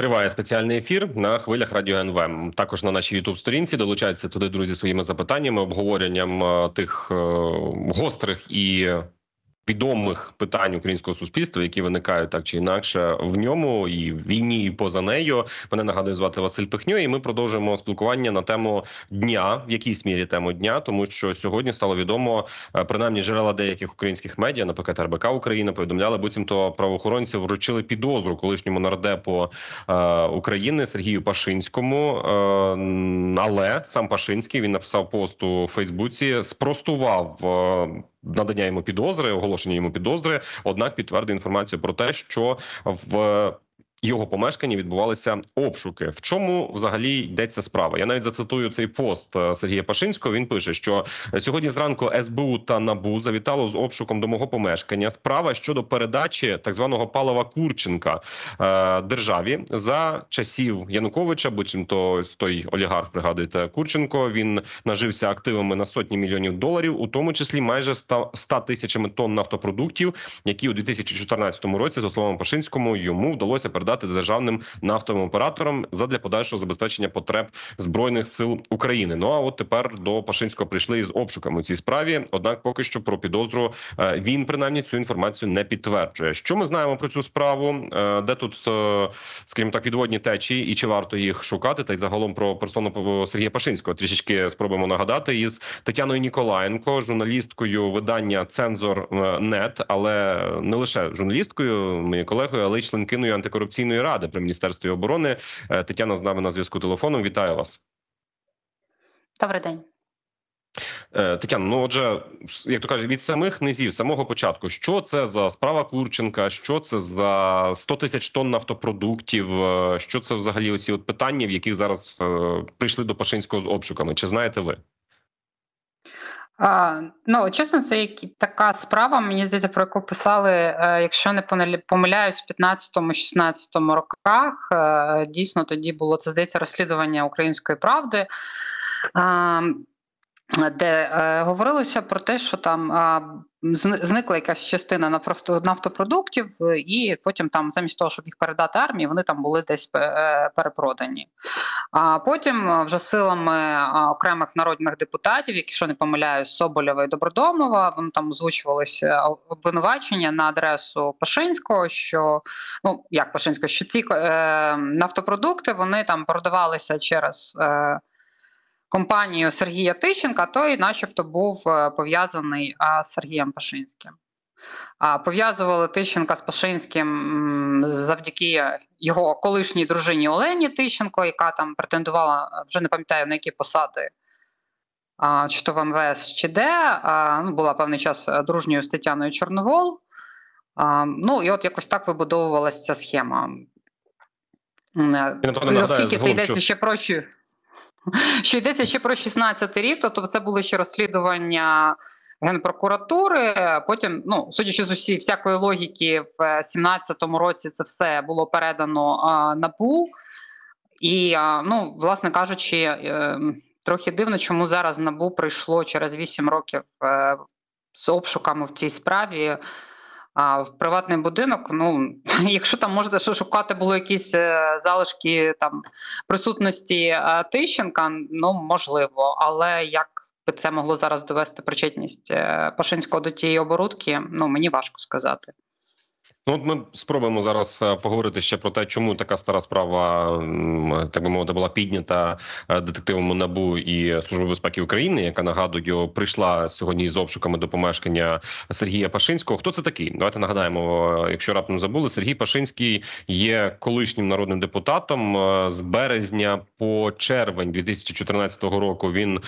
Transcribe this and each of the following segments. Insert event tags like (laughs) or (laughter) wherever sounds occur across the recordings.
Триває спеціальний ефір на хвилях радіо НВ. Також на нашій ютуб сторінці долучаються туди друзі своїми запитаннями, обговоренням е, тих е, гострих і відомих питань українського суспільства, які виникають так чи інакше в ньому, і в війні, і поза нею. Мене нагадую звати Василь Пихньо, і ми продовжуємо спілкування на тему дня, в якійсь мірі тему дня, тому що сьогодні стало відомо е, принаймні джерела деяких українських медіа, наприклад, РБК Україна повідомляли, буцімто правоохоронці вручили підозру колишньому нардепу е, України Сергію Пашинському. Е, але сам Пашинський він написав пост у Фейсбуці, спростував. Е, надання йому підозри, оголошення йому підозри однак підтвердив інформацію про те, що в його помешканні відбувалися обшуки. В чому взагалі йдеться справа? Я навіть зацитую цей пост е, Сергія Пашинського. Він пише, що сьогодні зранку СБУ та НАБУ завітало з обшуком до мого помешкання. Справа щодо передачі так званого палива Курченка е, державі за часів Януковича. Буцімто той олігарх пригадуєте Курченко. Він нажився активами на сотні мільйонів доларів, у тому числі майже 100 тисячами тонн нафтопродуктів, які у 2014 році, за словами Пашинському, йому вдалося передати передати державним нафтовим операторам задля подальшого забезпечення потреб збройних сил України. Ну а от тепер до Пашинського прийшли із обшуками у цій справі. Однак, поки що про підозру е, він принаймні цю інформацію не підтверджує. Що ми знаємо про цю справу? Е, де тут е, скажімо так відводні течії, і чи варто їх шукати? Та й загалом про персону Сергія Пашинського трішечки спробуємо нагадати із Тетяною Ніколаєнко, журналісткою видання Цензор Нет, але не лише журналісткою, моєю колегою, але й членкиною антикорупційної координаційної ради при міністерстві оборони. Е, Тетяна з нами на зв'язку телефоном. Вітаю вас. Добрий день. Е, Тетяна, ну отже, як то кажуть, від самих низів, самого початку, що це за справа Курченка, що це за 100 тисяч тонн нафтопродуктів, е, що це взагалі оці от питання, в яких зараз е, прийшли до Пашинського з обшуками? Чи знаєте ви? А, Ну, чесно, це така справа, мені здається, про яку писали, е, якщо не помиляюсь, в 15-16 роках. Е, дійсно, тоді було це здається розслідування української правди де е, говорилося про те, що там е, зникла якась частина нафтопродуктів, і потім там, замість того, щоб їх передати армії, вони там були десь е, перепродані. А потім, вже силами окремих народних депутатів, які що не помиляюсь, Соболєва і Добродомова, вони там озвучувалися обвинувачення на адресу Пашинського, що ну як Пашинського, що ці е, нафтопродукти вони там продавалися через. Е, компанію Сергія Тищенка, той, начебто, був е, пов'язаний з Сергієм Пашинським. Пов'язували Тищенка з Пашинським завдяки його колишній дружині Олені Тищенко, яка там претендувала, вже не пам'ятаю на які посади, чи то в МВС, чи де. Ну, була певний час дружньою з Тетяною Чорновол. Ну і от якось так вибудовувалася ця схема. Оскільки це йдеться ще проще. Що йдеться ще про 16-й рік, тобто це було ще розслідування генпрокуратури. Потім, ну судячи з усі всякої логіки, в 17-му році це все було передано а, набу, і а, ну, власне кажучи, е, трохи дивно, чому зараз набу прийшло через 8 років е, з обшуками в цій справі. А в приватний будинок, ну (laughs) якщо там можна шукати було якісь е, залишки там присутності е, Тищенка, ну можливо, але як би це могло зараз довести причетність е, Пашинського до тієї оборудки, ну мені важко сказати. Ну, от ми спробуємо зараз е, поговорити ще про те, чому така стара справа так би мовити була піднята е, детективами набу і служби безпеки України, яка нагадую прийшла сьогодні з обшуками до помешкання Сергія Пашинського. Хто це такий? Давайте нагадаємо, е, якщо раптом забули, Сергій Пашинський є колишнім народним депутатом з березня по червень 2014 року. Він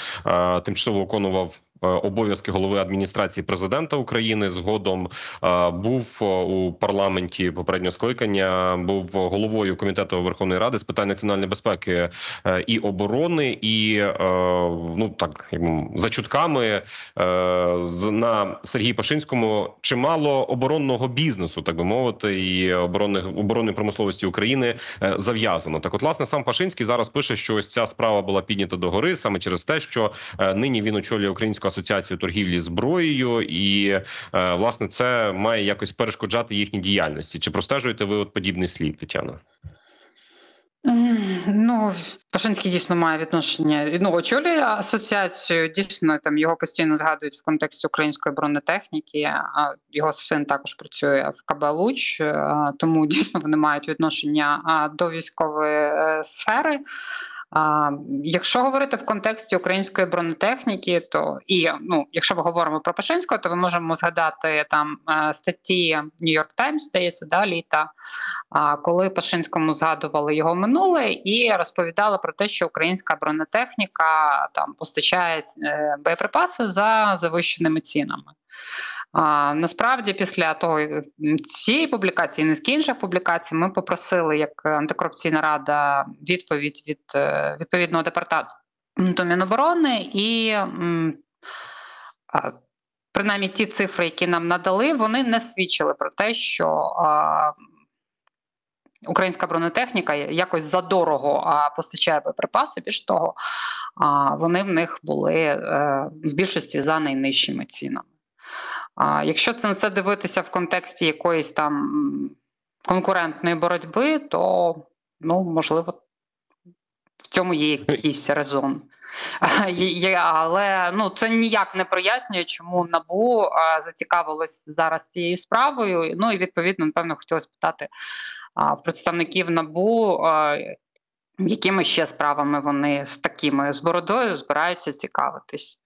тимчасово виконував обов'язки голови адміністрації президента України. Згодом е, був е, у парламенті попереднього скликання, був головою комітету Верховної Ради з питань національної безпеки і оборони, і ну так за чутками на Сергії Пашинському чимало оборонного бізнесу, так би мовити, і оборонних оборонної промисловості України зав'язано. Так, от власне сам Пашинський зараз пише, що ось ця справа була піднята до гори саме через те, що нині він очолює українську асоціацію торгівлі зброєю, і е, власне це має якось перешкоджати їхній діяльності. Чи простежуєте ви от подібний слід, Тетяна? Ну, Пашинський дійсно має відношення. Ну, очолює асоціацію. Дійсно, там його постійно згадують в контексті української бронетехніки. А його син також працює в КБ Луч, тому дійсно вони мають відношення до військової е, сфери. А, Якщо говорити в контексті української бронетехніки, то і ну, якщо ми говоримо про Пашинського, то ми можемо згадати там е, статті New York Times, здається, да, літа, коли Пашинському згадували його минуле і розповідали про те, що українська бронетехніка там постачає е, боєприпаси за завищеними цінами. А, Насправді, після того цієї публікації, з інших публікацій, ми попросили як антикорупційна рада відповідь від е, відповідного департаменту Міноборони і принаймні ті цифри, які нам надали, вони не свідчили про те, що а, українська бронетехніка якось задорого а, постачає боєприпаси. Більш того, а, вони в них були а, е, в більшості за найнижчими цінами. А якщо це на це дивитися в контексті якоїсь там конкурентної боротьби, то ну можливо в цьому є якийсь резон. Але ну це ніяк не прояснює, чому набу зацікавилось зараз цією справою. Ну і відповідно, напевно, хотілося питати в представників набу, якими ще справами вони з такими з бородою збираються цікавитись.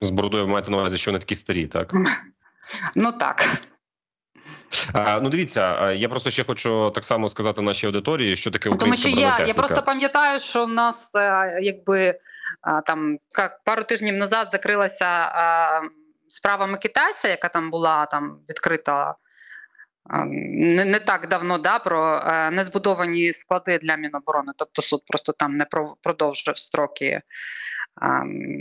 З бородою ви маєте на увазі, що вони такі старі, так? Ну так. А, Ну, дивіться, я просто ще хочу так само сказати нашій аудиторії, що таке українська Тому що я я просто пам'ятаю, що в нас е, якби там пару тижнів назад закрилася справа Микитайся, яка там була там відкрита не не так давно да, про е, незбудовані склади для Міноборони. Тобто суд просто там не продовжив строки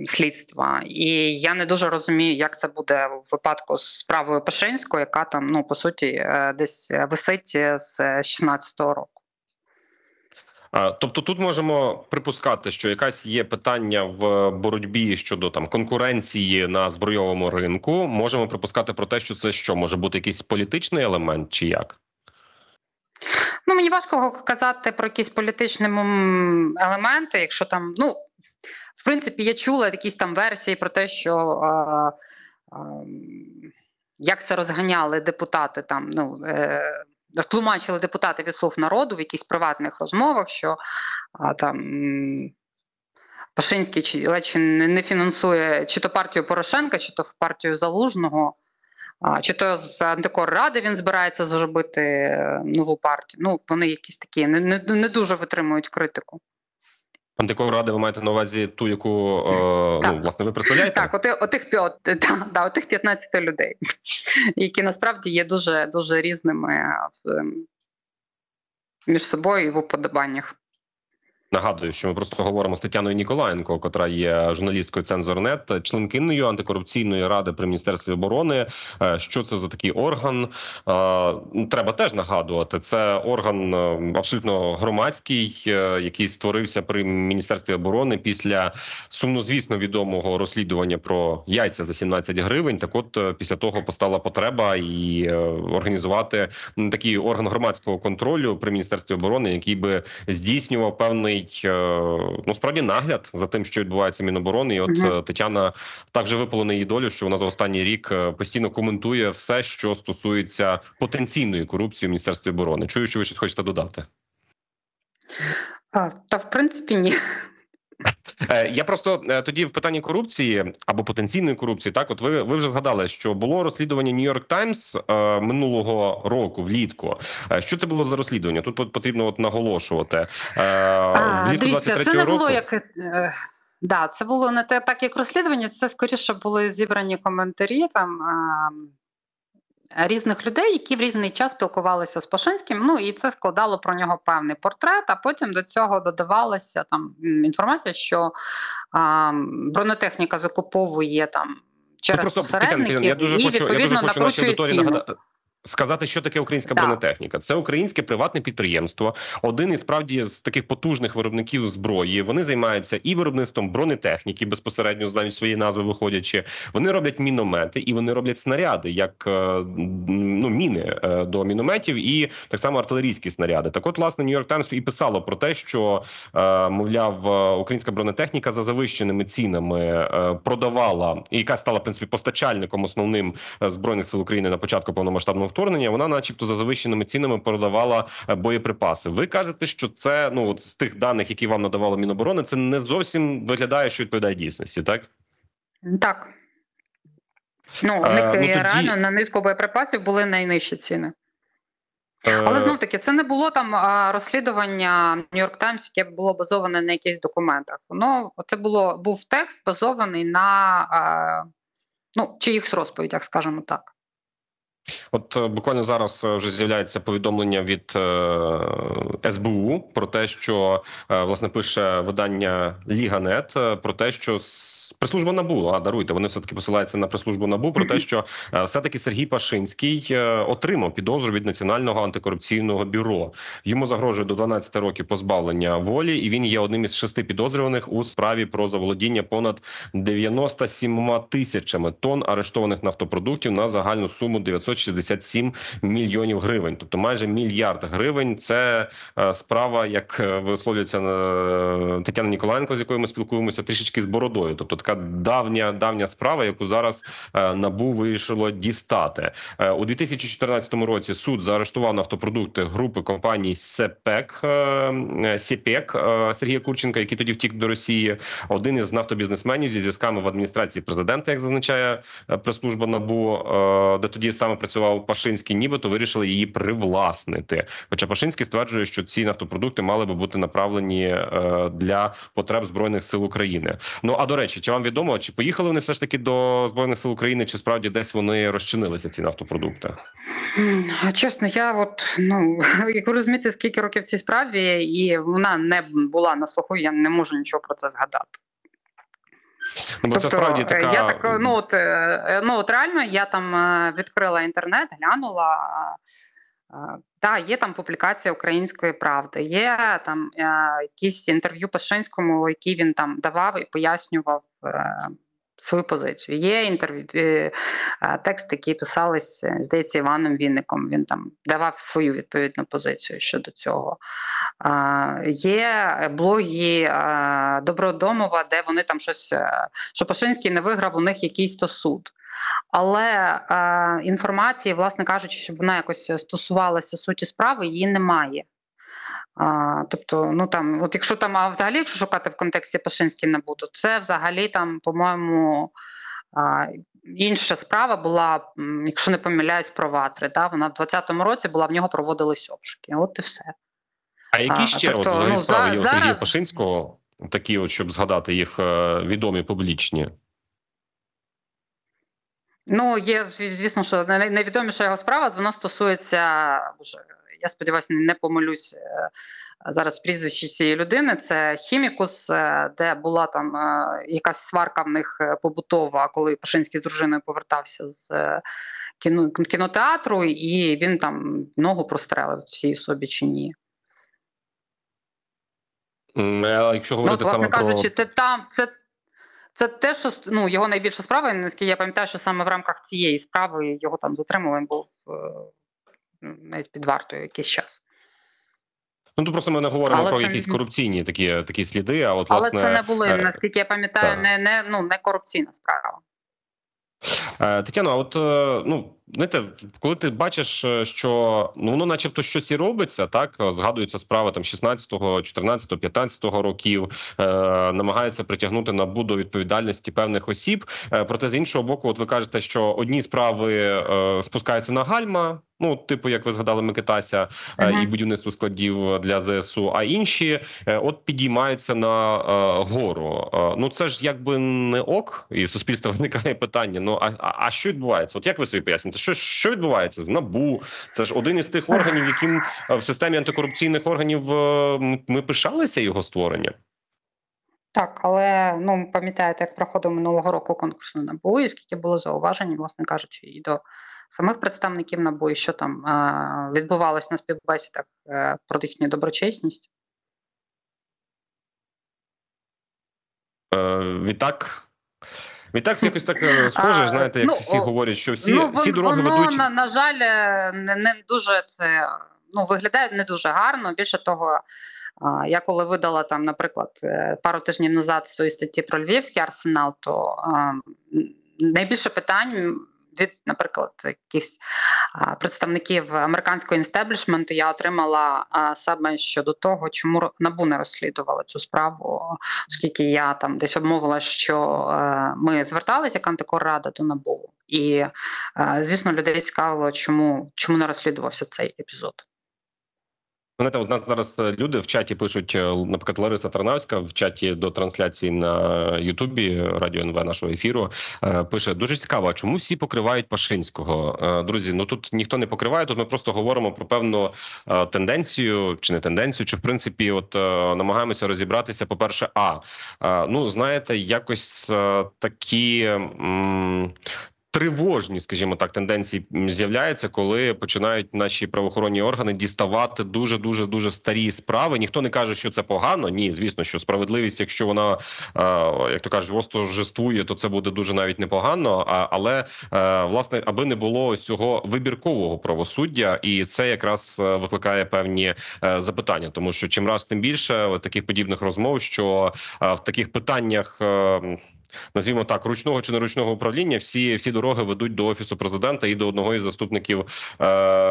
слідства. І я не дуже розумію, як це буде в випадку з справою Пашинського, яка там ну по суті е, десь висить з 16-го року. Тобто тут можемо припускати, що якась є питання в боротьбі щодо там конкуренції на збройовому ринку. Можемо припускати про те, що це що може бути якийсь політичний елемент, чи як? Ну мені важко казати про якісь політичні елементи, якщо там ну принципі, я чула якісь там версії про те, що а, як це розганяли депутати там, ну. Е, Тлумачили депутати від слуг народу в якихось приватних розмовах, що а, там Пашинський чи ледь не, не фінансує чи то партію Порошенка, чи то партію Залужного, а, чи то з антикор ради він збирається зробити е, нову партію. Ну, вони якісь такі не, не, не дуже витримують критику. Антикор ради ви маєте на увазі ту, яку е, ну, власне ви представляєте? Так, от, отих, от, да, да, отих 15 людей, (laughs) які насправді є дуже дуже різними в, між собою і в уподобаннях. Нагадую, що ми просто говоримо з Тетяною Ніколаєнко, котра є журналісткою цензорнет, членкинною антикорупційної ради при міністерстві оборони. Е, що це за такий орган? Е, ну, треба теж нагадувати. Це орган е, абсолютно громадський, який створився при міністерстві оборони після сумнозвісно відомого розслідування про яйця за 17 гривень. Так, от після того постала потреба і організувати такий орган громадського контролю при міністерстві оборони, який би здійснював певний певний е, ну справді нагляд за тим, що відбувається міноборони. І От угу. Тетяна так вже випало на її долю, що вона за останній рік е, постійно коментує все, що стосується потенційної корупції в міністерстві оборони. Чую, що ви щось хочете додати. А, Та в принципі ні. Е, я просто е, тоді в питанні корупції або потенційної корупції, так от ви ви вже згадали, що було розслідування New York Times е, минулого року влітку. Що це було за розслідування? Тут потрібно от наголошувати а, влітку дивіться, Це не було року. як да, це було не те, так як розслідування. Це скоріше були зібрані коментарі там різних людей, які в різний час спілкувалися з Пашинським. Ну і це складало про нього певний портрет. А потім до цього додавалася там інформація, що а, бронетехніка закуповує там через ну, просто, посередників я дуже і хочу, я дуже хочу накручує ціну. Нагадати. Сказати, що таке українська Так. бронетехніка, це українське приватне підприємство, один із справді з таких потужних виробників зброї. Вони займаються і виробництвом бронетехніки безпосередньо з навіть своєї назви виходячи. Вони роблять міномети і вони роблять снаряди, як е, ну міни е, до мінометів, і так само артилерійські снаряди. Так, от власне Нью-Йорк Таймс і писало про те, що е, мовляв, українська бронетехніка за завищеними цінами продавала, і яка стала в принципі постачальником основним збройних сил України на початку повномасштабного вторгнення. Вона, начебто, за завищеними цінами продавала е, боєприпаси. Ви кажете, що це ну от з тих даних, які вам надавало Міноборони, це не зовсім виглядає, що відповідає дійсності, так? Так. Ну, у Е, них ну, тоді- реально на низку боєприпасів були найнижчі ціни. Е, Але знов таки, це не було там розслідування Нью-Йорк Таймс, яке було базоване на якихось документах. Воно це було був текст базований на а, ну, чиїхось розповідях, скажімо так. От е, буквально зараз е, вже з'являється повідомлення від е, СБУ про те, що е, власне пише видання Ліганет е, про те, що прес-служба набу, а даруйте, вони все таки посилаються на прес-службу набу про те, що е, все таки Сергій Пашинський е, отримав підозру від національного антикорупційного бюро. Йому загрожує до 12 років позбавлення волі, і він є одним із шести підозрюваних у справі про заволодіння понад 97 тисячами тонн арештованих нафтопродуктів на загальну суму 967 мільйонів гривень. Тобто майже мільярд гривень. Це е, справа, як е, висловлюється е, Тетяна Ніколаєнко, з якою ми спілкуємося, трішечки з бородою. Тобто така давня давня справа, яку зараз набу вирішило дістати у 2014 році. Суд заарештував нафтопродукти групи компаній СЕПЕК СІПЕК е, Сергія Курченка, який тоді втік до Росії. Один із нафтобізнесменів зі зв'язками в адміністрації президента, як зазначає прес-служба набу, де тоді саме працював Пашинський, нібито вирішили її привласнити. Хоча Пашинський стверджує, що ці нафтопродукти мали би бути направлені е, для потреб збройних сил України. Ну а до речі, чи вам відомо, чи поїхали вони все ж таки до збройних сил України, чи справді десь вони розчинилися ці нафтопродукти? Чесно, я от ну (laughs) як ви розумієте, скільки років в цій справі, і вона не була на слуху, я не можу нічого про це згадати. Ну, бо це справді е, така я так, ну от, е, ну от реально я там е, відкрила інтернет, глянула. е, Да, є там публікація української правди, є там е, якісь інтерв'ю Пашинському, які він там давав і пояснював е, свою позицію. Є інтерв'ю е, тексти, які писались, е, здається, Іваном Вінником. Він там давав свою відповідну позицію щодо цього. Є блоги Добродомова, де вони там щось, е, що Пашинський не виграв у них якийсь то суд. Але інформації, власне кажучи, щоб вона якось стосувалася суті справи, її немає. А, тобто, ну там, от якщо там, а взагалі, якщо шукати в контексті Пашинський НАБУ, то це взагалі там, по-моєму, а, інша справа була, якщо не помиляюсь, про ватри. Да? Вона в 2020 році була, в нього проводились обшуки. От і все. А які А, ще тобто, от взагалі ну, справи за- є у Сергія зараз- Пашинського, такі, от щоб згадати їх е, відомі публічні? Ну, є, звісно, що найвідоміша його справа, вона стосується, боже, я сподіваюся, не помилюсь е, зараз прізвище цієї людини. Це хімікус, е, де була там е, якась сварка в них побутова, коли Пашинський з дружиною повертався з кіно, кінотеатру, і він там ногу прострелив цій собі чи ні. А якщо Ну, говорити от, саме власне про кажучи, це там, це, це те, що ну, його найбільша справа, наскільки я пам'ятаю, що саме в рамках цієї справи його там затримали, він був навіть під вартою якийсь час. ну то просто ми не говоримо Але про це якісь корупційні такі такі сліди. А от Але власне це не були, е, наскільки я пам'ятаю, не, не, ну, не корупційна справа. Е, Тетяно, а от е, ну знаєте, коли ти бачиш, е, що ну воно, начебто, щось і робиться, так згадується справа там 16-го, 14-го, 15-го років, е, намагаються притягнути набу до відповідальності певних осіб. Е, проте з іншого боку, от ви кажете, що одні справи е, спускаються на гальма. Ну, типу, як ви згадали, Микитася е, Мгм. і будівництво складів для ЗСУ, а інші е, от підіймаються на е, гору. Е, ну це ж якби не ок, і в суспільства (laughs) виникає питання: ну а, а, а що відбувається? От як ви собі поясните, що, що відбувається з набу? Це ж один із тих органів, яким е, в системі антикорупційних органів е, ми, пишалися його створенням. Так, але ну пам'ятаєте, як проходив минулого року конкурс на НАБУ, і скільки було зауважень, власне кажучи, і до самих представників НАБУ, і що там е, відбувалось на співбесідах е, про їхню доброчесність. Е, відтак. Відтак якось так е, схоже, знаєте, як ну, всі говорять, що всі, ну, всі дороги воно, ведуть. на, на жаль, е, не, не дуже це ну, виглядає не дуже гарно. Більше того, я коли видала там, наприклад, е, пару тижнів назад свої статті про львівський арсенал, то найбільше питань від, наприклад, якихось представників американського інстеблішменту я отримала саме щодо того, чому НАБУ не розслідувала цю справу, оскільки я там десь обмовила, що е, ми зверталися як антикоррада до НАБУ, і е, звісно, людей цікавило, чому, чому не розслідувався цей епізод. Знаєте, от нас зараз е, люди в чаті пишуть, е, наприклад, Лариса Тарнавська в чаті до трансляції на Ютубі Радіо НВ нашого ефіру е, пише дуже цікаво, чому всі покривають Пашинського? Друзі, ну тут ніхто не покриває. Тут ми просто говоримо про певну тенденцію чи не тенденцію, чи в принципі, от намагаємося розібратися. По перше, а ну знаєте, якось такі. Тривожні, скажімо так, тенденції з'являються, коли починають наші правоохоронні органи діставати дуже дуже дуже старі справи. Ніхто не каже, що це погано. Ні, звісно, що справедливість, якщо вона е, як то кажуть, восторжествує, то це буде дуже навіть непогано. Але е, власне, аби не було ось цього вибіркового правосуддя, і це якраз е, викликає певні запитання, тому що чим раз тим більше таких подібних розмов, що в таких питаннях. Назвімо так, ручного чи неручного управління, всі всі дороги ведуть до офісу президента і до одного із заступників е,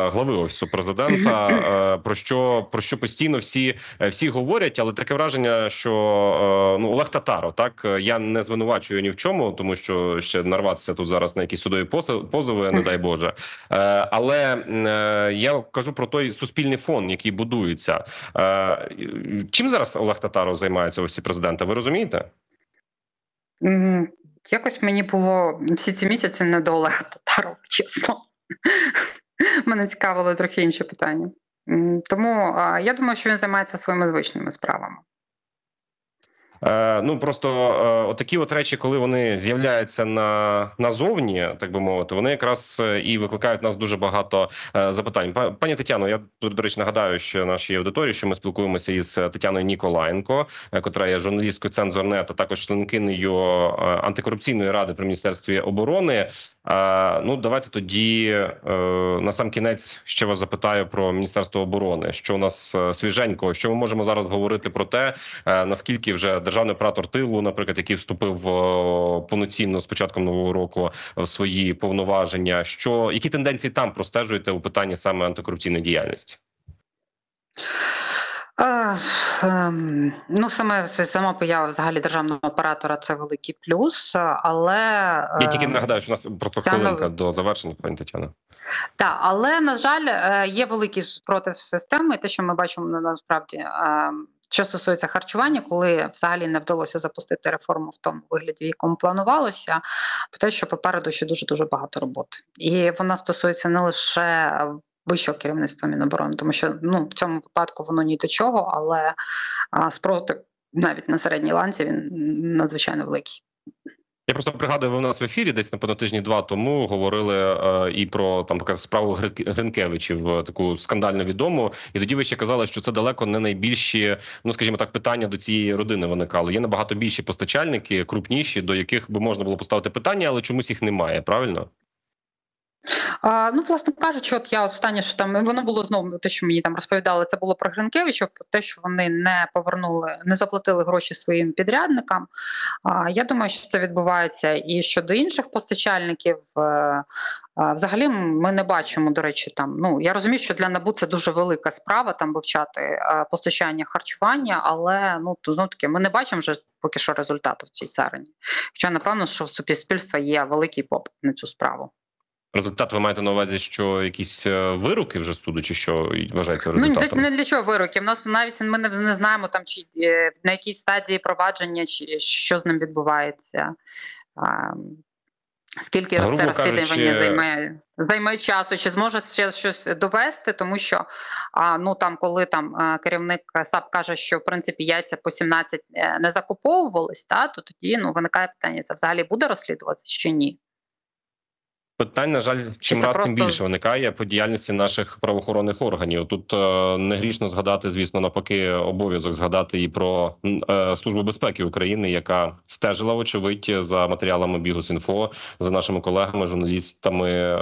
глави офісу президента. Е, про що про що постійно всі е, всі говорять, але таке враження, що е, ну Олег Татаро, так я не звинувачую ні в чому, тому що ще нарватися тут зараз на якісь судові позови, не дай Боже. Е, але е, я кажу про той суспільний фон, який будується. Е, чим зараз Олег Татаро займається офісі президента? Ви розумієте? Якось мені було всі ці місяці не до чесно. Мене цікавили трохи інші питання. Тому я думаю, що він займається своїми звичними справами. Е, ну просто е, отакі от речі, коли вони з'являються на назовні, так би мовити, вони якраз е, і викликають нас дуже багато е, запитань. Па- Пані Тетяно, я до речі нагадаю, що нашій аудиторії, що ми спілкуємося із Тетяною Ніколаєнко, е, котра є журналісткою цензорнет, а також членкинею е, антикорупційної ради при міністерстві оборони. Е, Ну давайте тоді е, на сам кінець ще вас запитаю про міністерство оборони. Що у нас е, свіженько? Що ми можемо зараз говорити про те, е, наскільки вже державний оператор тилу, наприклад, який вступив е, повноцінно з початком нового року в свої повноваження, що які тенденції там простежуєте у питанні саме антикорупційної діяльності? Ем, Ну, саме сама поява взагалі державного оператора це великий плюс, але Я тільки ем, нагадаю, що у нас просто ця хвилинка до завершення, пані Тетяна. Так, але на жаль, е, є великий спротив системи, те, що ми бачимо на- насправді. Що стосується харчування, коли взагалі не вдалося запустити реформу в тому вигляді, в якому планувалося, про те, що попереду ще дуже дуже багато роботи, і вона стосується не лише вищого керівництва Міноборони, тому що ну в цьому випадку воно ні до чого, але а, спротив навіть на середній ланці він надзвичайно великий. Я просто пригадую, ви в нас в ефірі десь напевно тижні два тому говорили е, і про там така справу Гринкевичів, е, таку скандально відому. І тоді ви ще казали, що це далеко не найбільші, ну скажімо так, питання до цієї родини виникали. Є набагато більші постачальники, крупніші, до яких би можна було поставити питання, але чомусь їх немає. Правильно? А, ну, власне кажучи, от я останнє, що там воно було знову те, що мені там розповідали, це було про Гринкевича, те, що вони не повернули, не заплатили гроші своїм підрядникам. А, я думаю, що це відбувається і щодо інших постачальників. Е, взагалі, ми не бачимо, до речі, там. Ну я розумію, що для НАБУ це дуже велика справа там вивчати е, постачання харчування, але ну то знов таки ми не бачимо вже поки що результату в цій царині. Хоча напевно, що в суспільства є великий попит на цю справу. Результат ви маєте на увазі, що якісь е, вироки вже суду, чи що вважається Ну не для чого вироки. В нас навіть ми не, не знаємо там, чи е, на якій стадії провадження, чи що з ним відбувається. А, скільки Грубо росте розслідування кажучи- займає займає часу, чи зможе ще щось довести, тому що а, ну там, коли там е, керівник САП каже, що в принципі яйця по 17 е, не закуповувались, та то тоді ну виникає питання: це взагалі буде розслідуватися чи ні? Питань, на жаль, чим це раз тим більше виникає по діяльності наших правоохоронних органів. Тут е, не грішно згадати, звісно, навпаки, обов'язок згадати і про е, службу безпеки України, яка стежила, вочевидь, за матеріалами Бігус.Інфо, за нашими колегами, журналістами е,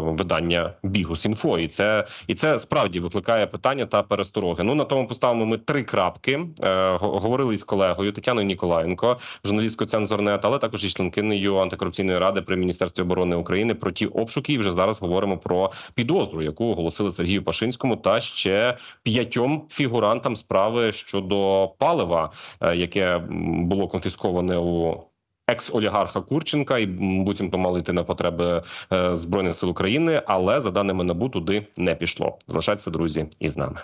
видання Бігус.Інфо. І це і це справді викликає питання та перестороги. Ну на тому поставимо ми три крапки. Е, го- говорили із колегою Тетяною Ніколаєнко, журналісткою цензорнет, але також і членкинею антикорупційної ради при міністерстві оборони України про ті обшуки. І вже зараз говоримо про підозру, яку оголосили Сергію Пашинському та ще п'ятьом фігурантам справи щодо палива, е, яке було конфісковане у. Екс-олігарха Курченка і буцімто мали йти на потреби е, збройних сил України, але за даними НАБУ туди не пішло. Залишайтеся друзі із нами.